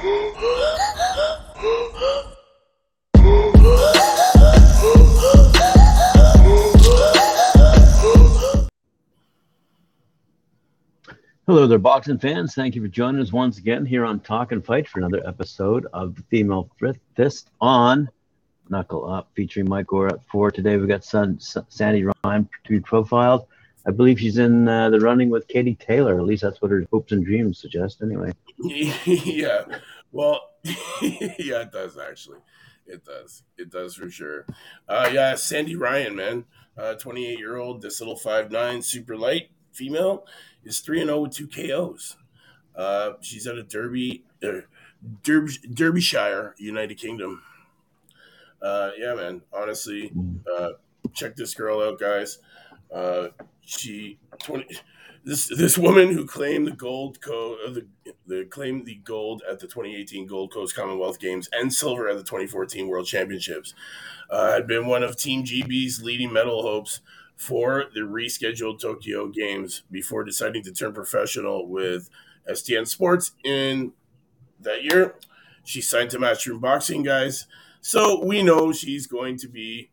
Hello there, boxing fans. Thank you for joining us once again here on Talk and Fight for another episode of the Female Fist on Knuckle Up, featuring Mike Orr at four. Today we've got San, Sandy Ryan to be profiled. I believe she's in uh, the running with Katie Taylor. At least that's what her hopes and dreams suggest, anyway. yeah, well, yeah, it does actually. It does. It does for sure. Uh, yeah, Sandy Ryan, man, uh, year old, this little five nine, super light female is 3 and 0 with two KOs. Uh, she's out of Derby, uh, Derby, Derbyshire, United Kingdom. Uh, yeah, man. Honestly, uh, check this girl out, guys. Uh, she twenty. This this woman who claimed the gold co uh, the the claimed the gold at the 2018 Gold Coast Commonwealth Games and silver at the 2014 World Championships uh, had been one of Team GB's leading medal hopes for the rescheduled Tokyo Games before deciding to turn professional with STN Sports in that year. She signed to Matchroom Boxing, guys. So we know she's going to be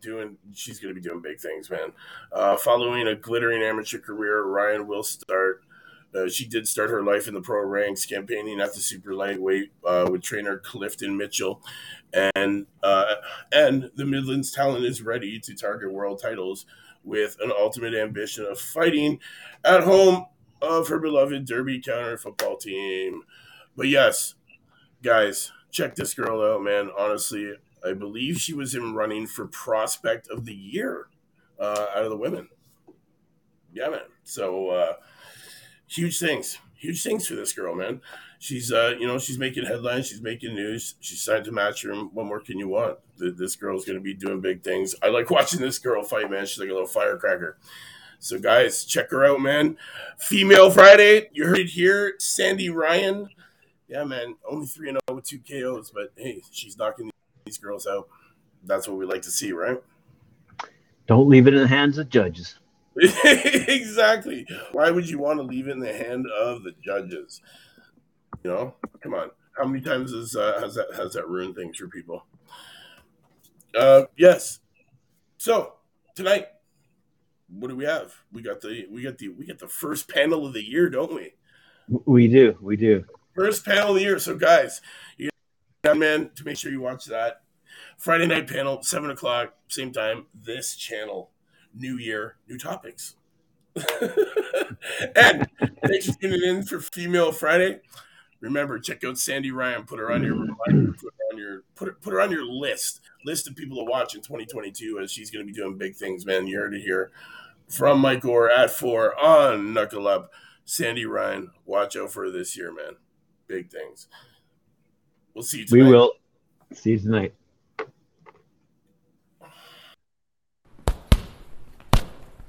doing she's going to be doing big things, man. Uh, following a glittering amateur career, Ryan will start. Uh, she did start her life in the pro ranks, campaigning at the super lightweight uh, with trainer Clifton Mitchell, and uh, and the Midlands talent is ready to target world titles with an ultimate ambition of fighting at home of her beloved Derby County football team. But yes, guys, check this girl out, man. Honestly, I believe she was in running for prospect of the year uh, out of the women. Yeah, man. So uh, huge things, huge things for this girl, man she's uh, you know, she's making headlines, she's making news. She's signed to Matchroom. What more can you want? This girl's going to be doing big things. I like watching this girl fight, man. She's like a little firecracker. So, guys, check her out, man. Female Friday, you heard it here. Sandy Ryan, yeah, man, only three and zero oh with two KOs, but hey, she's knocking these girls out. That's what we like to see, right? Don't leave it in the hands of judges. exactly. Why would you want to leave it in the hand of the judges? You know, come on. How many times has uh, has that has that ruined things for people? Uh, yes. So tonight, what do we have? We got the we got the we got the first panel of the year, don't we? We do. We do. First panel of the year. So guys, you man to make sure you watch that Friday night panel, seven o'clock, same time. This channel, new year, new topics. and thanks for tuning in for Female Friday remember check out Sandy Ryan. Put her on your reminder. Put her on your put her, put her on your list list of people to watch in 2022 as she's going to be doing big things. Man, you heard it here from Mike Orr at four on Knuckle Up. Sandy Ryan, watch out for this year, man. Big things. We'll see you tonight. We will. See you tonight.